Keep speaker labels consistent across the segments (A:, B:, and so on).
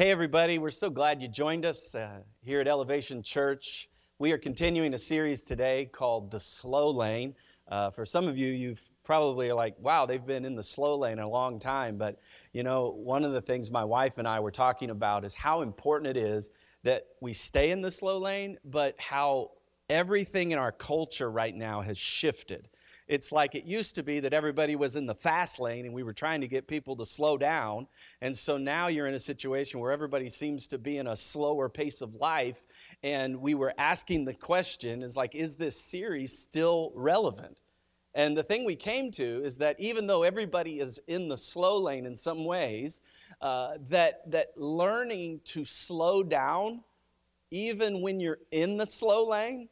A: Hey, everybody, we're so glad you joined us uh, here at Elevation Church. We are continuing a series today called The Slow Lane. Uh, for some of you, you've probably like, wow, they've been in the slow lane a long time. But, you know, one of the things my wife and I were talking about is how important it is that we stay in the slow lane, but how everything in our culture right now has shifted. It's like it used to be that everybody was in the fast lane and we were trying to get people to slow down. And so now you're in a situation where everybody seems to be in a slower pace of life. And we were asking the question is like, is this series still relevant? And the thing we came to is that even though everybody is in the slow lane in some ways, uh, that, that learning to slow down, even when you're in the slow lane,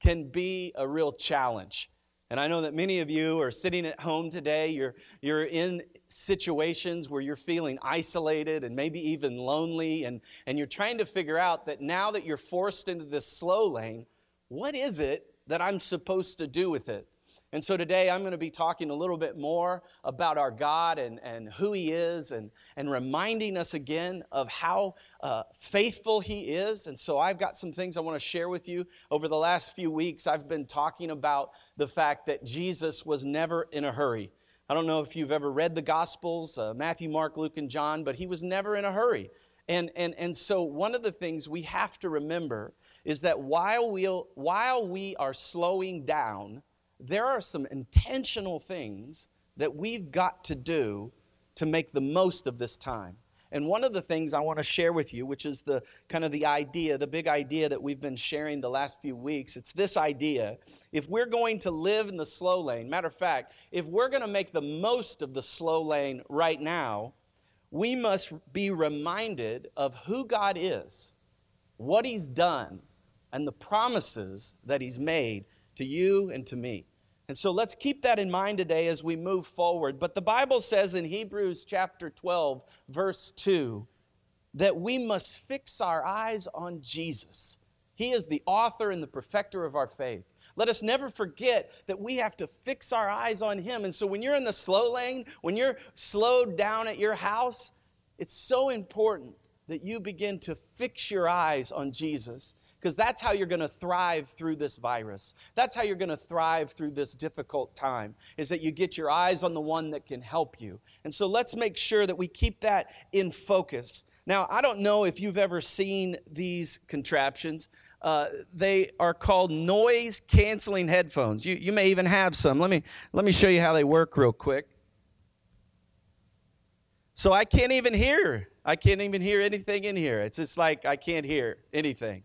A: can be a real challenge. And I know that many of you are sitting at home today. You're, you're in situations where you're feeling isolated and maybe even lonely, and, and you're trying to figure out that now that you're forced into this slow lane, what is it that I'm supposed to do with it? And so today I'm going to be talking a little bit more about our God and, and who He is and, and reminding us again of how uh, faithful He is. And so I've got some things I want to share with you. Over the last few weeks, I've been talking about the fact that Jesus was never in a hurry. I don't know if you've ever read the Gospels, uh, Matthew, Mark, Luke, and John, but He was never in a hurry. And, and, and so one of the things we have to remember is that while, we will while we are slowing down, there are some intentional things that we've got to do to make the most of this time. And one of the things I want to share with you, which is the kind of the idea, the big idea that we've been sharing the last few weeks, it's this idea. If we're going to live in the slow lane, matter of fact, if we're going to make the most of the slow lane right now, we must be reminded of who God is, what He's done, and the promises that He's made to you and to me. And so let's keep that in mind today as we move forward. But the Bible says in Hebrews chapter 12, verse 2, that we must fix our eyes on Jesus. He is the author and the perfecter of our faith. Let us never forget that we have to fix our eyes on Him. And so when you're in the slow lane, when you're slowed down at your house, it's so important that you begin to fix your eyes on Jesus because that's how you're going to thrive through this virus. That's how you're going to thrive through this difficult time, is that you get your eyes on the one that can help you. And so let's make sure that we keep that in focus. Now, I don't know if you've ever seen these contraptions. Uh, they are called noise canceling headphones. You, you may even have some. Let me, let me show you how they work real quick. So I can't even hear. I can't even hear anything in here. It's just like I can't hear anything.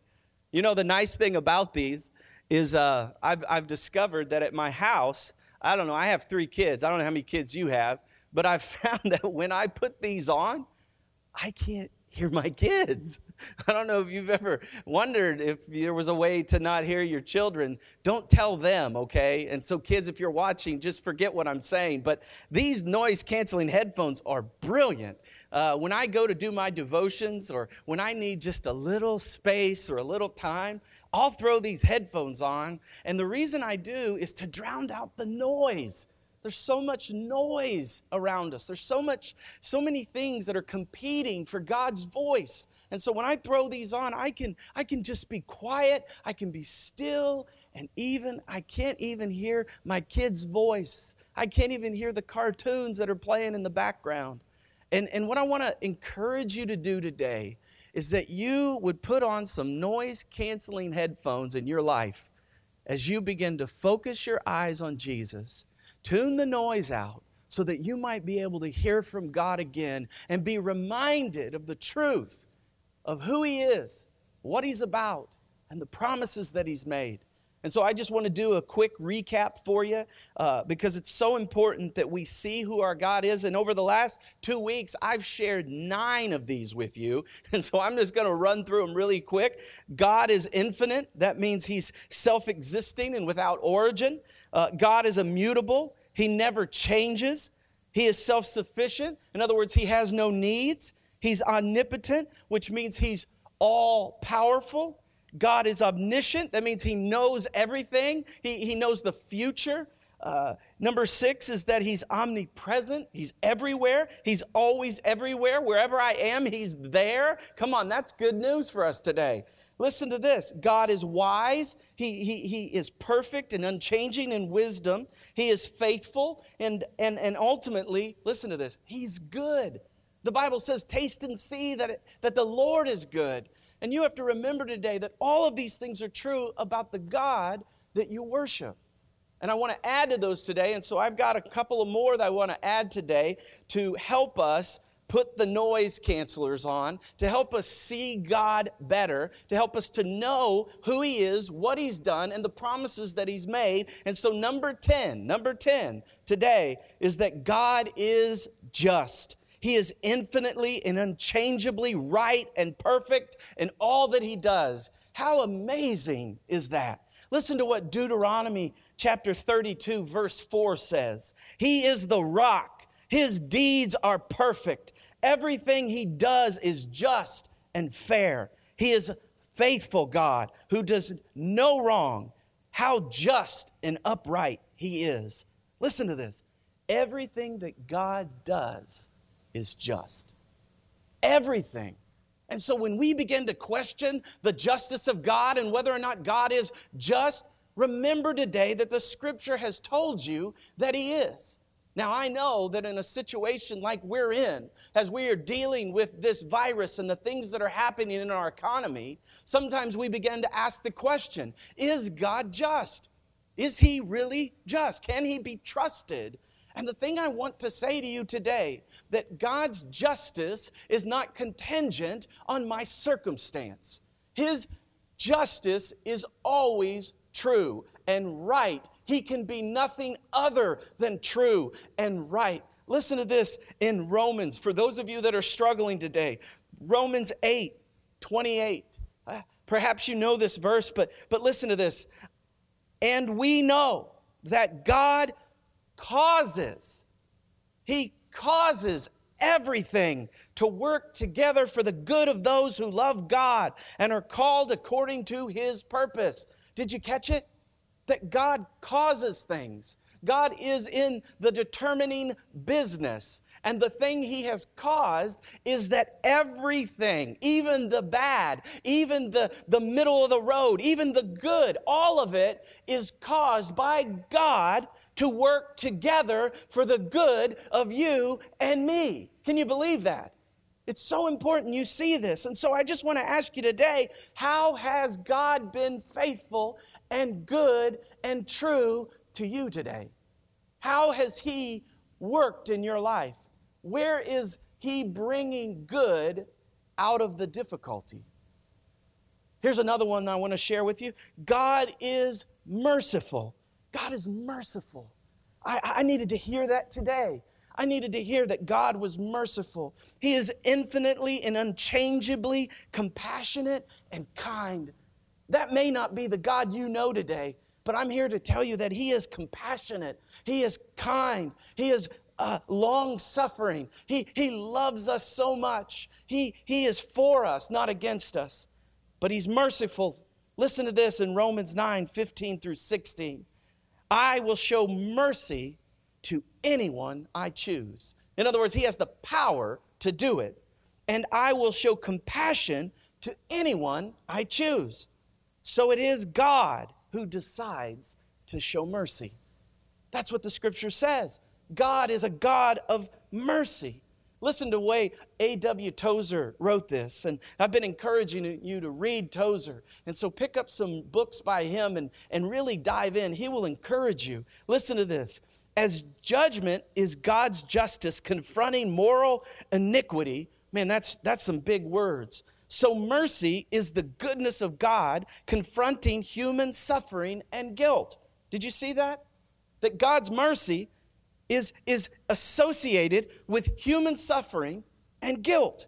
A: You know, the nice thing about these is uh, I've, I've discovered that at my house, I don't know, I have three kids. I don't know how many kids you have, but I've found that when I put these on, I can't hear my kids. I don't know if you've ever wondered if there was a way to not hear your children. Don't tell them, okay? And so, kids, if you're watching, just forget what I'm saying. But these noise canceling headphones are brilliant. Uh, when I go to do my devotions or when I need just a little space or a little time, I'll throw these headphones on. And the reason I do is to drown out the noise. There's so much noise around us. There's so much, so many things that are competing for God's voice. And so when I throw these on, I can, I can just be quiet. I can be still. And even, I can't even hear my kid's voice. I can't even hear the cartoons that are playing in the background. And, and what I want to encourage you to do today is that you would put on some noise canceling headphones in your life as you begin to focus your eyes on Jesus Tune the noise out so that you might be able to hear from God again and be reminded of the truth of who He is, what He's about, and the promises that He's made. And so I just want to do a quick recap for you uh, because it's so important that we see who our God is. And over the last two weeks, I've shared nine of these with you. And so I'm just going to run through them really quick. God is infinite, that means He's self existing and without origin. Uh, God is immutable, He never changes. He is self sufficient. In other words, He has no needs. He's omnipotent, which means He's all powerful. God is omniscient. That means He knows everything, He, he knows the future. Uh, number six is that he's omnipresent. He's everywhere. He's always everywhere. Wherever I am, he's there. Come on, that's good news for us today. Listen to this God is wise, he, he, he is perfect and unchanging in wisdom, He is faithful, and, and, and ultimately, listen to this, He's good. The Bible says, Taste and see that, it, that the Lord is good. And you have to remember today that all of these things are true about the God that you worship. And I want to add to those today. And so I've got a couple of more that I want to add today to help us put the noise cancelers on, to help us see God better, to help us to know who He is, what He's done, and the promises that He's made. And so, number 10, number 10 today is that God is just. He is infinitely and unchangeably right and perfect in all that He does. How amazing is that? Listen to what Deuteronomy chapter 32, verse 4 says He is the rock. His deeds are perfect. Everything he does is just and fair. He is faithful God who does no wrong. How just and upright he is. Listen to this. Everything that God does is just. Everything. And so when we begin to question the justice of God and whether or not God is just, remember today that the scripture has told you that he is. Now, I know that in a situation like we're in, as we are dealing with this virus and the things that are happening in our economy, sometimes we begin to ask the question Is God just? Is He really just? Can He be trusted? And the thing I want to say to you today that God's justice is not contingent on my circumstance. His justice is always true and right he can be nothing other than true and right. Listen to this in Romans, for those of you that are struggling today. Romans 8, 28. Uh, perhaps you know this verse, but, but listen to this. And we know that God causes, He causes everything to work together for the good of those who love God and are called according to His purpose. Did you catch it? That God causes things. God is in the determining business. And the thing He has caused is that everything, even the bad, even the, the middle of the road, even the good, all of it is caused by God to work together for the good of you and me. Can you believe that? It's so important you see this. And so I just want to ask you today how has God been faithful and good and true to you today? How has He worked in your life? Where is He bringing good out of the difficulty? Here's another one I want to share with you God is merciful. God is merciful. I, I needed to hear that today. I needed to hear that God was merciful. He is infinitely and unchangeably compassionate and kind that may not be the God you know today, but I'm here to tell you that He is compassionate, He is kind, He is uh, long suffering. He, he loves us so much. He, he is for us, not against us. But He's merciful. Listen to this in Romans 9 15 through 16. I will show mercy to anyone I choose. In other words, He has the power to do it. And I will show compassion to anyone I choose. So it is God who decides to show mercy. That's what the scripture says. God is a God of mercy. Listen to the way A.W. Tozer wrote this, and I've been encouraging you to read Tozer. And so pick up some books by him and, and really dive in. He will encourage you. Listen to this. As judgment is God's justice confronting moral iniquity, man, that's, that's some big words. So, mercy is the goodness of God confronting human suffering and guilt. Did you see that? That God's mercy is, is associated with human suffering and guilt.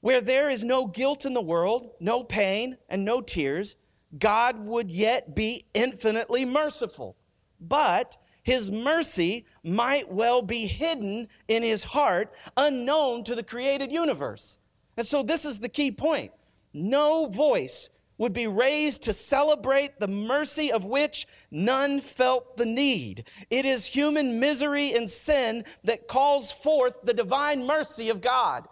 A: Where there is no guilt in the world, no pain, and no tears, God would yet be infinitely merciful. But his mercy might well be hidden in his heart, unknown to the created universe. And so this is the key point. No voice would be raised to celebrate the mercy of which none felt the need. It is human misery and sin that calls forth the divine mercy of God.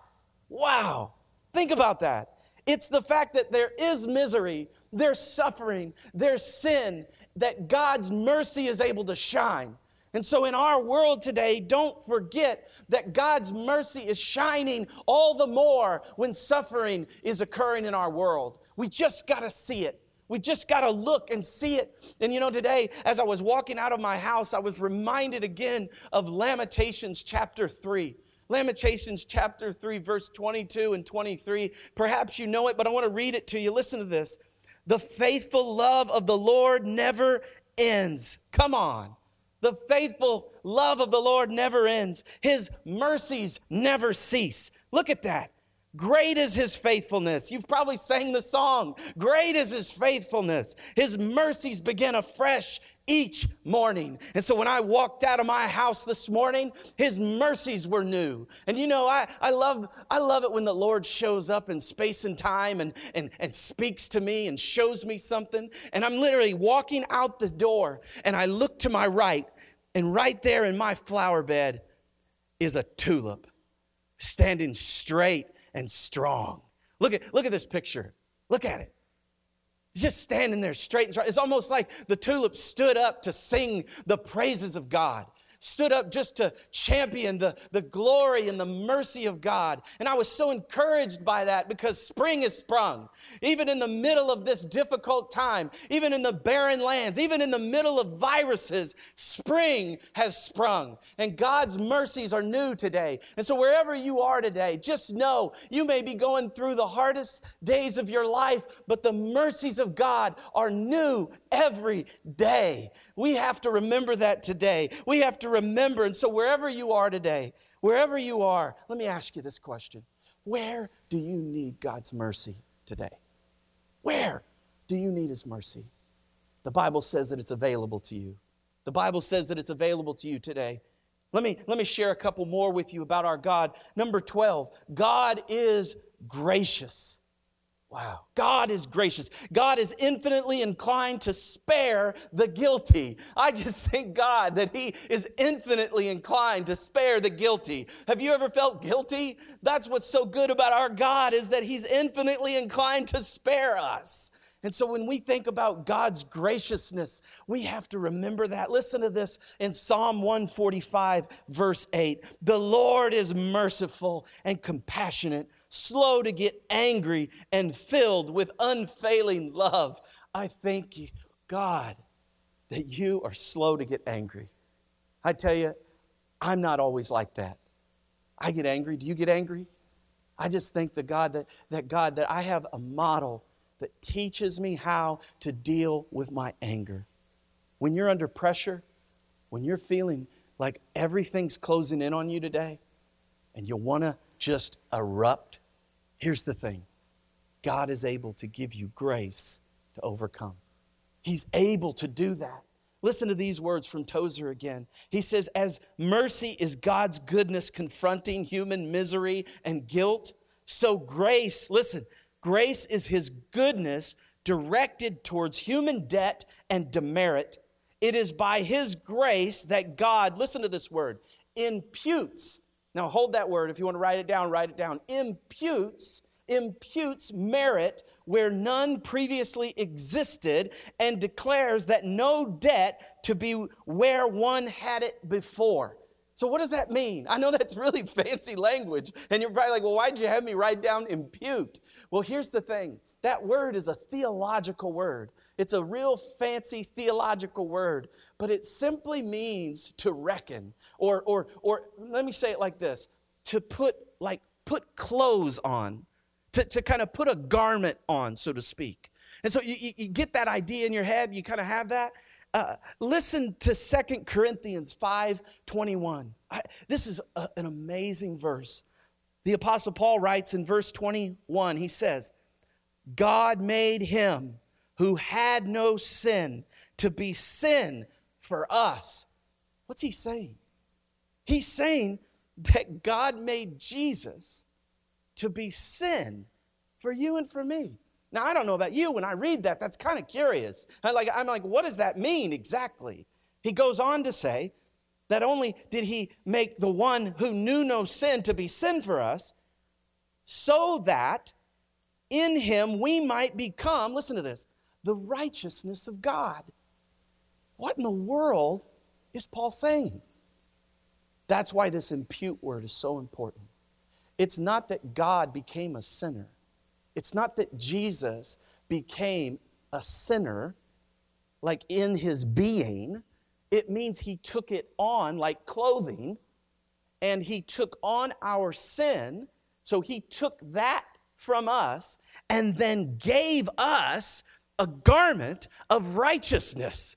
A: Wow. Think about that. It's the fact that there is misery, there's suffering, there's sin, that God's mercy is able to shine. And so, in our world today, don't forget that God's mercy is shining all the more when suffering is occurring in our world. We just got to see it. We just got to look and see it. And you know, today, as I was walking out of my house, I was reminded again of Lamentations chapter 3. Lamentations chapter 3, verse 22 and 23. Perhaps you know it, but I want to read it to you. Listen to this. The faithful love of the Lord never ends. Come on. The faithful love of the Lord never ends. His mercies never cease. Look at that. Great is his faithfulness. You've probably sang the song. Great is his faithfulness. His mercies begin afresh each morning. And so when I walked out of my house this morning, his mercies were new. And you know, I, I love I love it when the Lord shows up in space and time and, and, and speaks to me and shows me something. And I'm literally walking out the door and I look to my right, and right there in my flower bed is a tulip standing straight and strong. Look at, look at this picture. Look at it just standing there straight and strong. It's almost like the tulip stood up to sing the praises of God stood up just to champion the, the glory and the mercy of God. And I was so encouraged by that because spring has sprung. Even in the middle of this difficult time, even in the barren lands, even in the middle of viruses, spring has sprung. And God's mercies are new today. And so wherever you are today, just know you may be going through the hardest days of your life, but the mercies of God are new every day. We have to remember that today. We have to remember. And so, wherever you are today, wherever you are, let me ask you this question Where do you need God's mercy today? Where do you need His mercy? The Bible says that it's available to you. The Bible says that it's available to you today. Let me, let me share a couple more with you about our God. Number 12, God is gracious. Wow. God is gracious. God is infinitely inclined to spare the guilty. I just thank God that He is infinitely inclined to spare the guilty. Have you ever felt guilty? That's what's so good about our God is that He's infinitely inclined to spare us. And so when we think about God's graciousness, we have to remember that. Listen to this in Psalm 145, verse 8. The Lord is merciful and compassionate slow to get angry, and filled with unfailing love. I thank you, God, that you are slow to get angry. I tell you, I'm not always like that. I get angry. Do you get angry? I just thank the God that, that God that I have a model that teaches me how to deal with my anger. When you're under pressure, when you're feeling like everything's closing in on you today, and you want to just erupt, here's the thing God is able to give you grace to overcome. He's able to do that. Listen to these words from Tozer again. He says, As mercy is God's goodness confronting human misery and guilt, so grace, listen, grace is his goodness directed towards human debt and demerit. It is by his grace that God, listen to this word, imputes now hold that word. If you want to write it down, write it down. Imputes, imputes merit where none previously existed and declares that no debt to be where one had it before. So, what does that mean? I know that's really fancy language, and you're probably like, well, why did you have me write down impute? Well, here's the thing that word is a theological word. It's a real fancy theological word, but it simply means to reckon or, or, or let me say it like this to put, like, put clothes on, to, to kind of put a garment on, so to speak. And so you, you, get that idea in your head, you kind of have that. Uh, listen to Second Corinthians 5 21. I, this is a, an amazing verse. The Apostle Paul writes in verse 21, he says, God made him who had no sin to be sin for us. What's he saying? He's saying that God made Jesus to be sin for you and for me. Now, I don't know about you, when I read that, that's kind of curious. I'm like, I'm like, what does that mean exactly? He goes on to say that only did he make the one who knew no sin to be sin for us, so that in him we might become, listen to this, the righteousness of God. What in the world is Paul saying? That's why this impute word is so important. It's not that God became a sinner, it's not that Jesus became a sinner, like in his being. It means he took it on like clothing, and he took on our sin. So he took that from us and then gave us a garment of righteousness.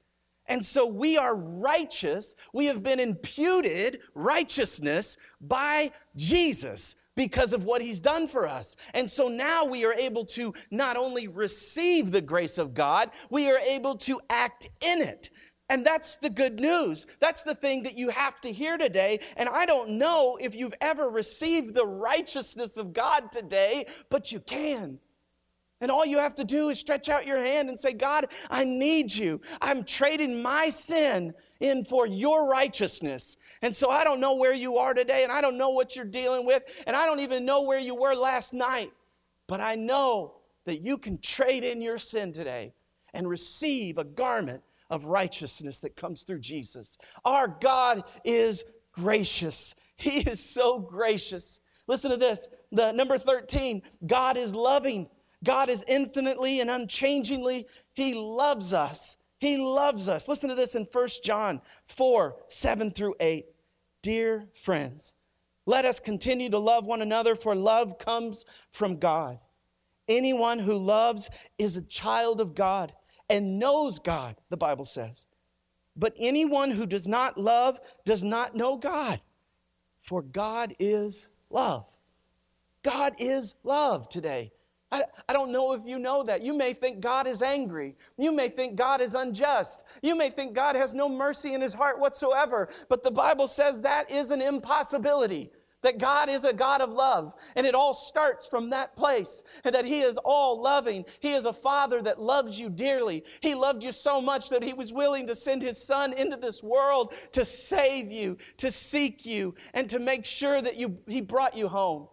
A: And so we are righteous. We have been imputed righteousness by Jesus because of what he's done for us. And so now we are able to not only receive the grace of God, we are able to act in it. And that's the good news. That's the thing that you have to hear today. And I don't know if you've ever received the righteousness of God today, but you can. And all you have to do is stretch out your hand and say, God, I need you. I'm trading my sin in for your righteousness. And so I don't know where you are today, and I don't know what you're dealing with, and I don't even know where you were last night. But I know that you can trade in your sin today and receive a garment of righteousness that comes through Jesus. Our God is gracious. He is so gracious. Listen to this. The number 13, God is loving. God is infinitely and unchangingly, He loves us. He loves us. Listen to this in 1 John 4 7 through 8. Dear friends, let us continue to love one another, for love comes from God. Anyone who loves is a child of God and knows God, the Bible says. But anyone who does not love does not know God, for God is love. God is love today. I, I don't know if you know that. You may think God is angry. You may think God is unjust. You may think God has no mercy in his heart whatsoever. But the Bible says that is an impossibility. That God is a God of love. And it all starts from that place. And that He is all loving. He is a Father that loves you dearly. He loved you so much that He was willing to send His Son into this world to save you, to seek you, and to make sure that you, He brought you home.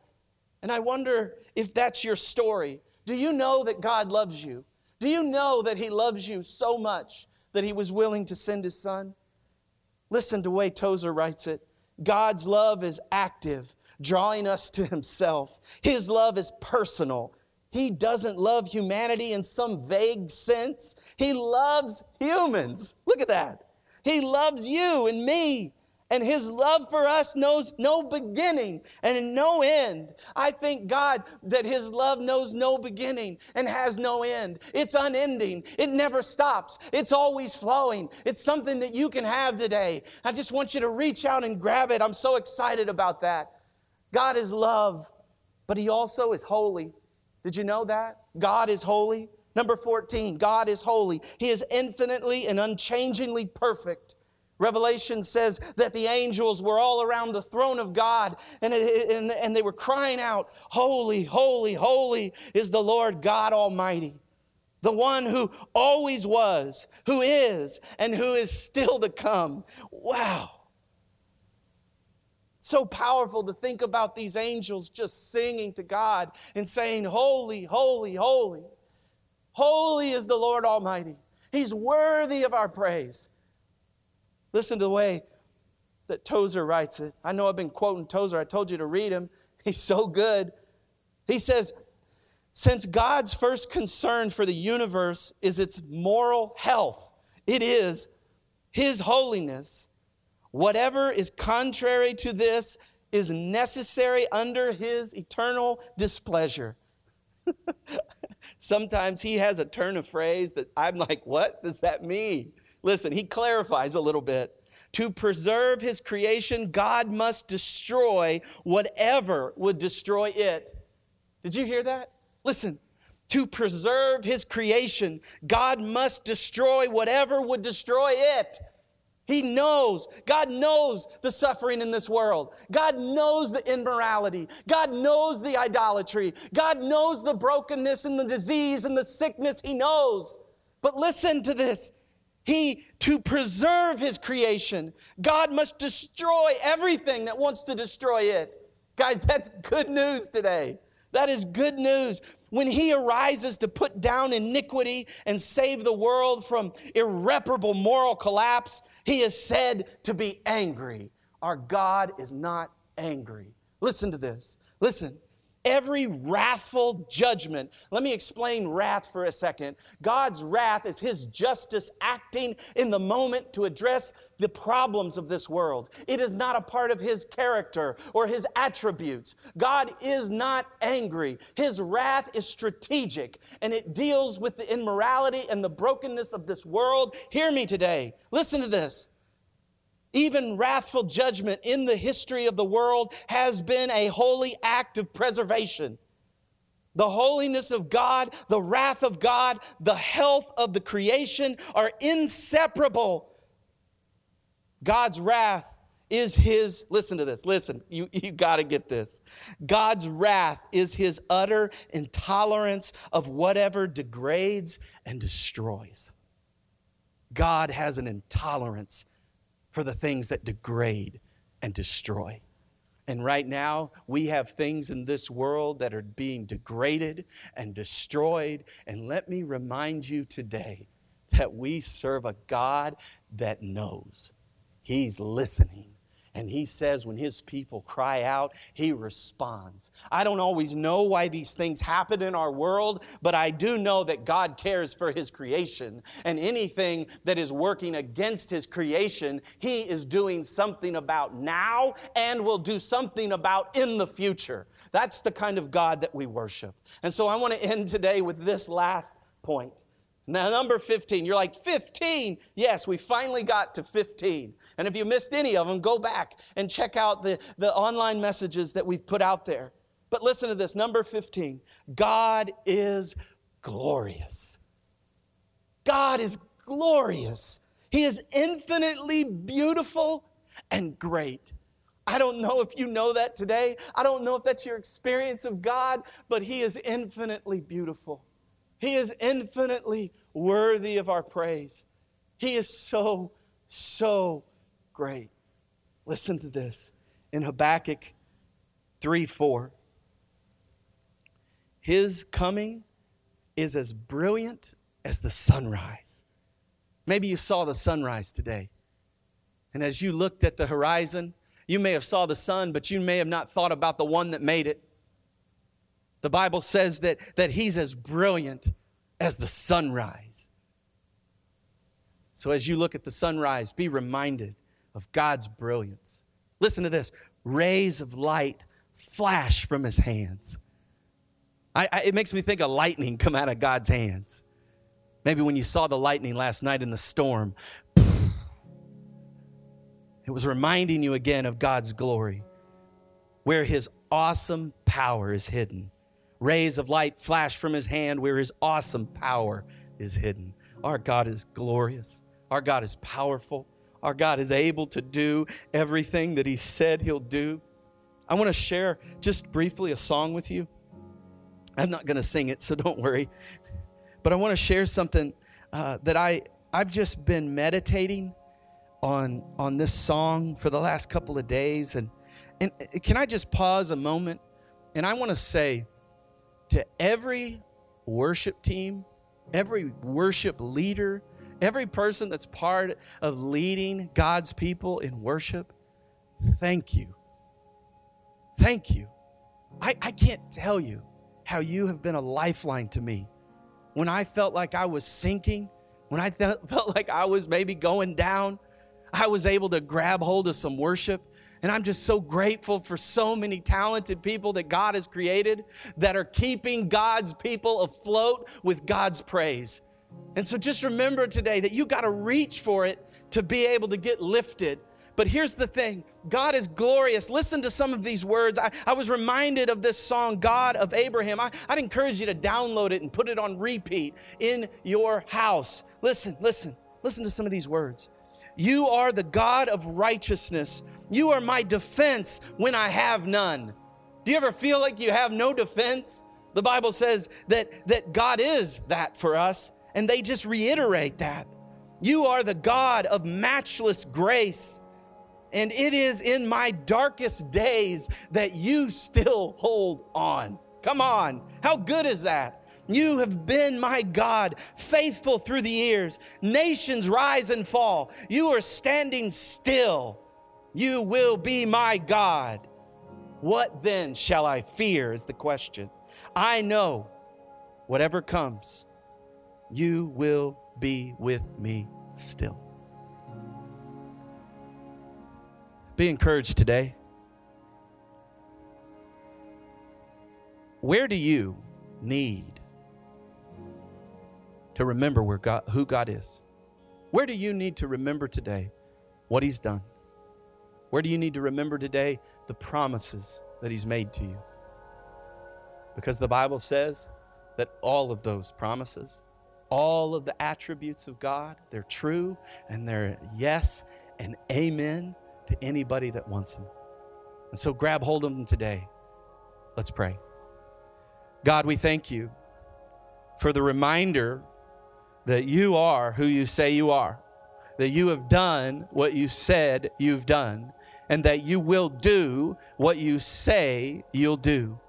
A: And I wonder if that's your story. Do you know that God loves you? Do you know that He loves you so much that He was willing to send His Son? Listen to the way Tozer writes it God's love is active, drawing us to Himself. His love is personal. He doesn't love humanity in some vague sense. He loves humans. Look at that. He loves you and me and his love for us knows no beginning and no end. I thank God that his love knows no beginning and has no end. It's unending. It never stops. It's always flowing. It's something that you can have today. I just want you to reach out and grab it. I'm so excited about that. God is love, but he also is holy. Did you know that? God is holy. Number 14, God is holy. He is infinitely and unchangingly perfect. Revelation says that the angels were all around the throne of God and, and, and they were crying out, Holy, holy, holy is the Lord God Almighty, the one who always was, who is, and who is still to come. Wow. So powerful to think about these angels just singing to God and saying, Holy, holy, holy. Holy is the Lord Almighty. He's worthy of our praise. Listen to the way that Tozer writes it. I know I've been quoting Tozer. I told you to read him. He's so good. He says, Since God's first concern for the universe is its moral health, it is His holiness. Whatever is contrary to this is necessary under His eternal displeasure. Sometimes He has a turn of phrase that I'm like, what does that mean? Listen, he clarifies a little bit. To preserve his creation, God must destroy whatever would destroy it. Did you hear that? Listen, to preserve his creation, God must destroy whatever would destroy it. He knows, God knows the suffering in this world. God knows the immorality. God knows the idolatry. God knows the brokenness and the disease and the sickness. He knows. But listen to this. He, to preserve his creation, God must destroy everything that wants to destroy it. Guys, that's good news today. That is good news. When he arises to put down iniquity and save the world from irreparable moral collapse, he is said to be angry. Our God is not angry. Listen to this. Listen. Every wrathful judgment, let me explain wrath for a second. God's wrath is His justice acting in the moment to address the problems of this world. It is not a part of His character or His attributes. God is not angry. His wrath is strategic and it deals with the immorality and the brokenness of this world. Hear me today. Listen to this. Even wrathful judgment in the history of the world has been a holy act of preservation. The holiness of God, the wrath of God, the health of the creation are inseparable. God's wrath is his, listen to this, listen, you, you got to get this. God's wrath is his utter intolerance of whatever degrades and destroys. God has an intolerance for the things that degrade and destroy. And right now, we have things in this world that are being degraded and destroyed. And let me remind you today that we serve a God that knows. He's listening. And he says, when his people cry out, he responds. I don't always know why these things happen in our world, but I do know that God cares for his creation. And anything that is working against his creation, he is doing something about now and will do something about in the future. That's the kind of God that we worship. And so I want to end today with this last point. Now, number 15, you're like, 15? Yes, we finally got to 15. And if you missed any of them, go back and check out the, the online messages that we've put out there. But listen to this number 15 God is glorious. God is glorious. He is infinitely beautiful and great. I don't know if you know that today. I don't know if that's your experience of God, but He is infinitely beautiful. He is infinitely worthy of our praise. He is so, so great. Listen to this in Habakkuk 3 4. His coming is as brilliant as the sunrise. Maybe you saw the sunrise today. And as you looked at the horizon, you may have saw the sun, but you may have not thought about the one that made it. The Bible says that, that he's as brilliant as the sunrise. So as you look at the sunrise, be reminded of God's brilliance. Listen to this rays of light flash from his hands. I, I, it makes me think of lightning come out of God's hands. Maybe when you saw the lightning last night in the storm, it was reminding you again of God's glory, where his awesome power is hidden. Rays of light flash from his hand where his awesome power is hidden. Our God is glorious. Our God is powerful. Our God is able to do everything that He said He'll do. I want to share just briefly a song with you. I'm not going to sing it, so don't worry. But I want to share something uh, that I, I've just been meditating on, on this song for the last couple of days. And, and can I just pause a moment? And I want to say to every worship team, every worship leader, every person that's part of leading God's people in worship, thank you. Thank you. I, I can't tell you how you have been a lifeline to me. When I felt like I was sinking, when I felt like I was maybe going down, I was able to grab hold of some worship. And I'm just so grateful for so many talented people that God has created that are keeping God's people afloat with God's praise. And so just remember today that you got to reach for it to be able to get lifted. But here's the thing God is glorious. Listen to some of these words. I, I was reminded of this song, God of Abraham. I, I'd encourage you to download it and put it on repeat in your house. Listen, listen, listen to some of these words. You are the God of righteousness. You are my defense when I have none. Do you ever feel like you have no defense? The Bible says that, that God is that for us, and they just reiterate that. You are the God of matchless grace. And it is in my darkest days that you still hold on. Come on. How good is that? You have been my God, faithful through the years. Nations rise and fall. You are standing still. You will be my God. What then shall I fear? Is the question. I know whatever comes, you will be with me still. Be encouraged today. Where do you need to remember where God, who God is? Where do you need to remember today what He's done? Where do you need to remember today the promises that He's made to you? Because the Bible says that all of those promises, all of the attributes of God, they're true and they're yes and amen to anybody that wants them. And so grab hold of them today. Let's pray. God, we thank you for the reminder that you are who you say you are, that you have done what you said you've done, and that you will do what you say you'll do.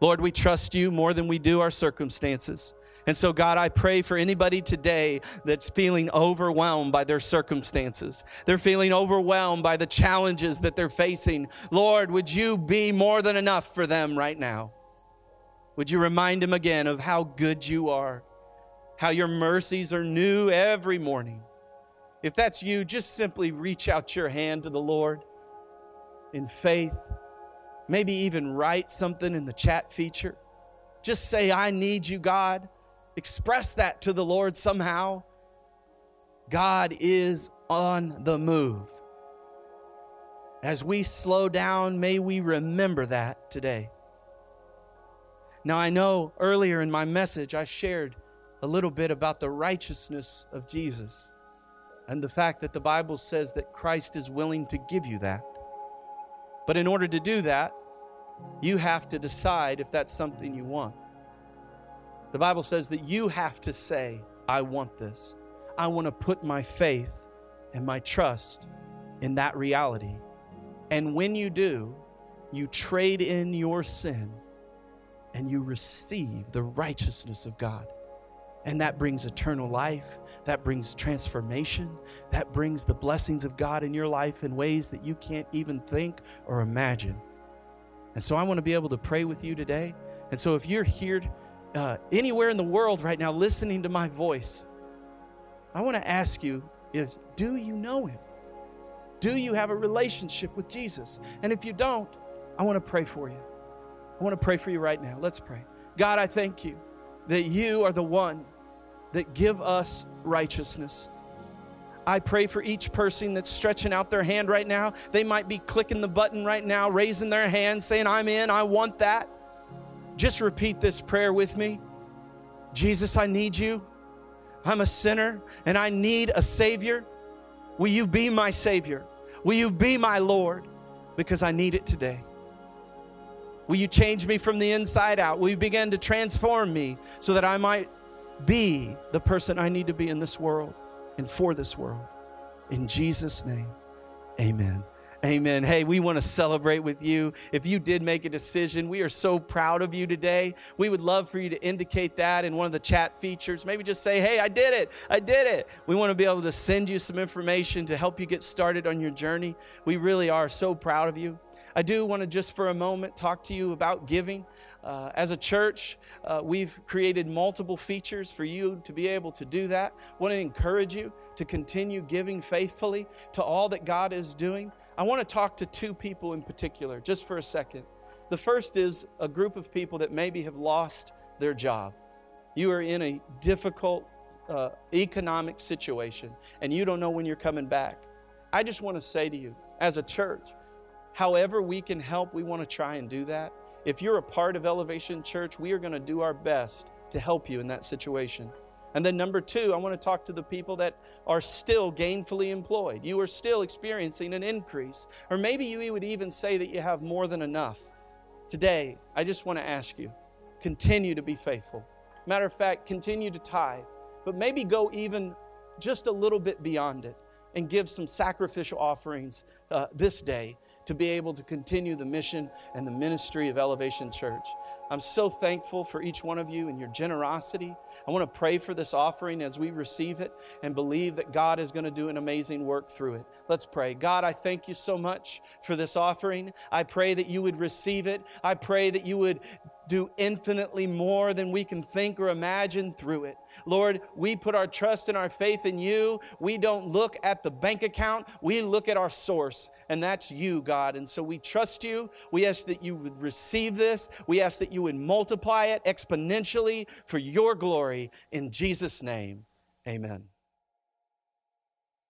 A: Lord, we trust you more than we do our circumstances. And so, God, I pray for anybody today that's feeling overwhelmed by their circumstances. They're feeling overwhelmed by the challenges that they're facing. Lord, would you be more than enough for them right now? Would you remind them again of how good you are, how your mercies are new every morning? If that's you, just simply reach out your hand to the Lord in faith. Maybe even write something in the chat feature. Just say, I need you, God. Express that to the Lord somehow. God is on the move. As we slow down, may we remember that today. Now, I know earlier in my message, I shared a little bit about the righteousness of Jesus and the fact that the Bible says that Christ is willing to give you that. But in order to do that, you have to decide if that's something you want. The Bible says that you have to say, I want this. I want to put my faith and my trust in that reality. And when you do, you trade in your sin and you receive the righteousness of God. And that brings eternal life. That brings transformation. That brings the blessings of God in your life in ways that you can't even think or imagine. And so I want to be able to pray with you today. And so if you're here uh, anywhere in the world right now listening to my voice, I want to ask you is do you know him? Do you have a relationship with Jesus? And if you don't, I want to pray for you. I want to pray for you right now. Let's pray. God, I thank you that you are the one that give us righteousness. I pray for each person that's stretching out their hand right now. They might be clicking the button right now, raising their hand, saying, I'm in, I want that. Just repeat this prayer with me Jesus, I need you. I'm a sinner and I need a Savior. Will you be my Savior? Will you be my Lord? Because I need it today. Will you change me from the inside out? Will you begin to transform me so that I might be the person I need to be in this world and for this world? In Jesus' name, amen. Amen. Hey, we want to celebrate with you. If you did make a decision, we are so proud of you today. We would love for you to indicate that in one of the chat features. Maybe just say, hey, I did it. I did it. We want to be able to send you some information to help you get started on your journey. We really are so proud of you. I do want to just for a moment talk to you about giving. Uh, as a church, uh, we've created multiple features for you to be able to do that. Want to encourage you to continue giving faithfully to all that God is doing. I want to talk to two people in particular, just for a second. The first is a group of people that maybe have lost their job. You are in a difficult uh, economic situation and you don't know when you're coming back. I just want to say to you, as a church, However, we can help, we want to try and do that. If you're a part of Elevation Church, we are going to do our best to help you in that situation. And then, number two, I want to talk to the people that are still gainfully employed. You are still experiencing an increase. Or maybe you would even say that you have more than enough. Today, I just want to ask you continue to be faithful. Matter of fact, continue to tithe, but maybe go even just a little bit beyond it and give some sacrificial offerings uh, this day to be able to continue the mission and the ministry of Elevation Church. I'm so thankful for each one of you and your generosity. I want to pray for this offering as we receive it and believe that God is going to do an amazing work through it. Let's pray. God, I thank you so much for this offering. I pray that you would receive it. I pray that you would do infinitely more than we can think or imagine through it. Lord, we put our trust and our faith in you. We don't look at the bank account, we look at our source, and that's you, God. And so we trust you. We ask that you would receive this. We ask that you would multiply it exponentially for your glory. In Jesus' name, amen.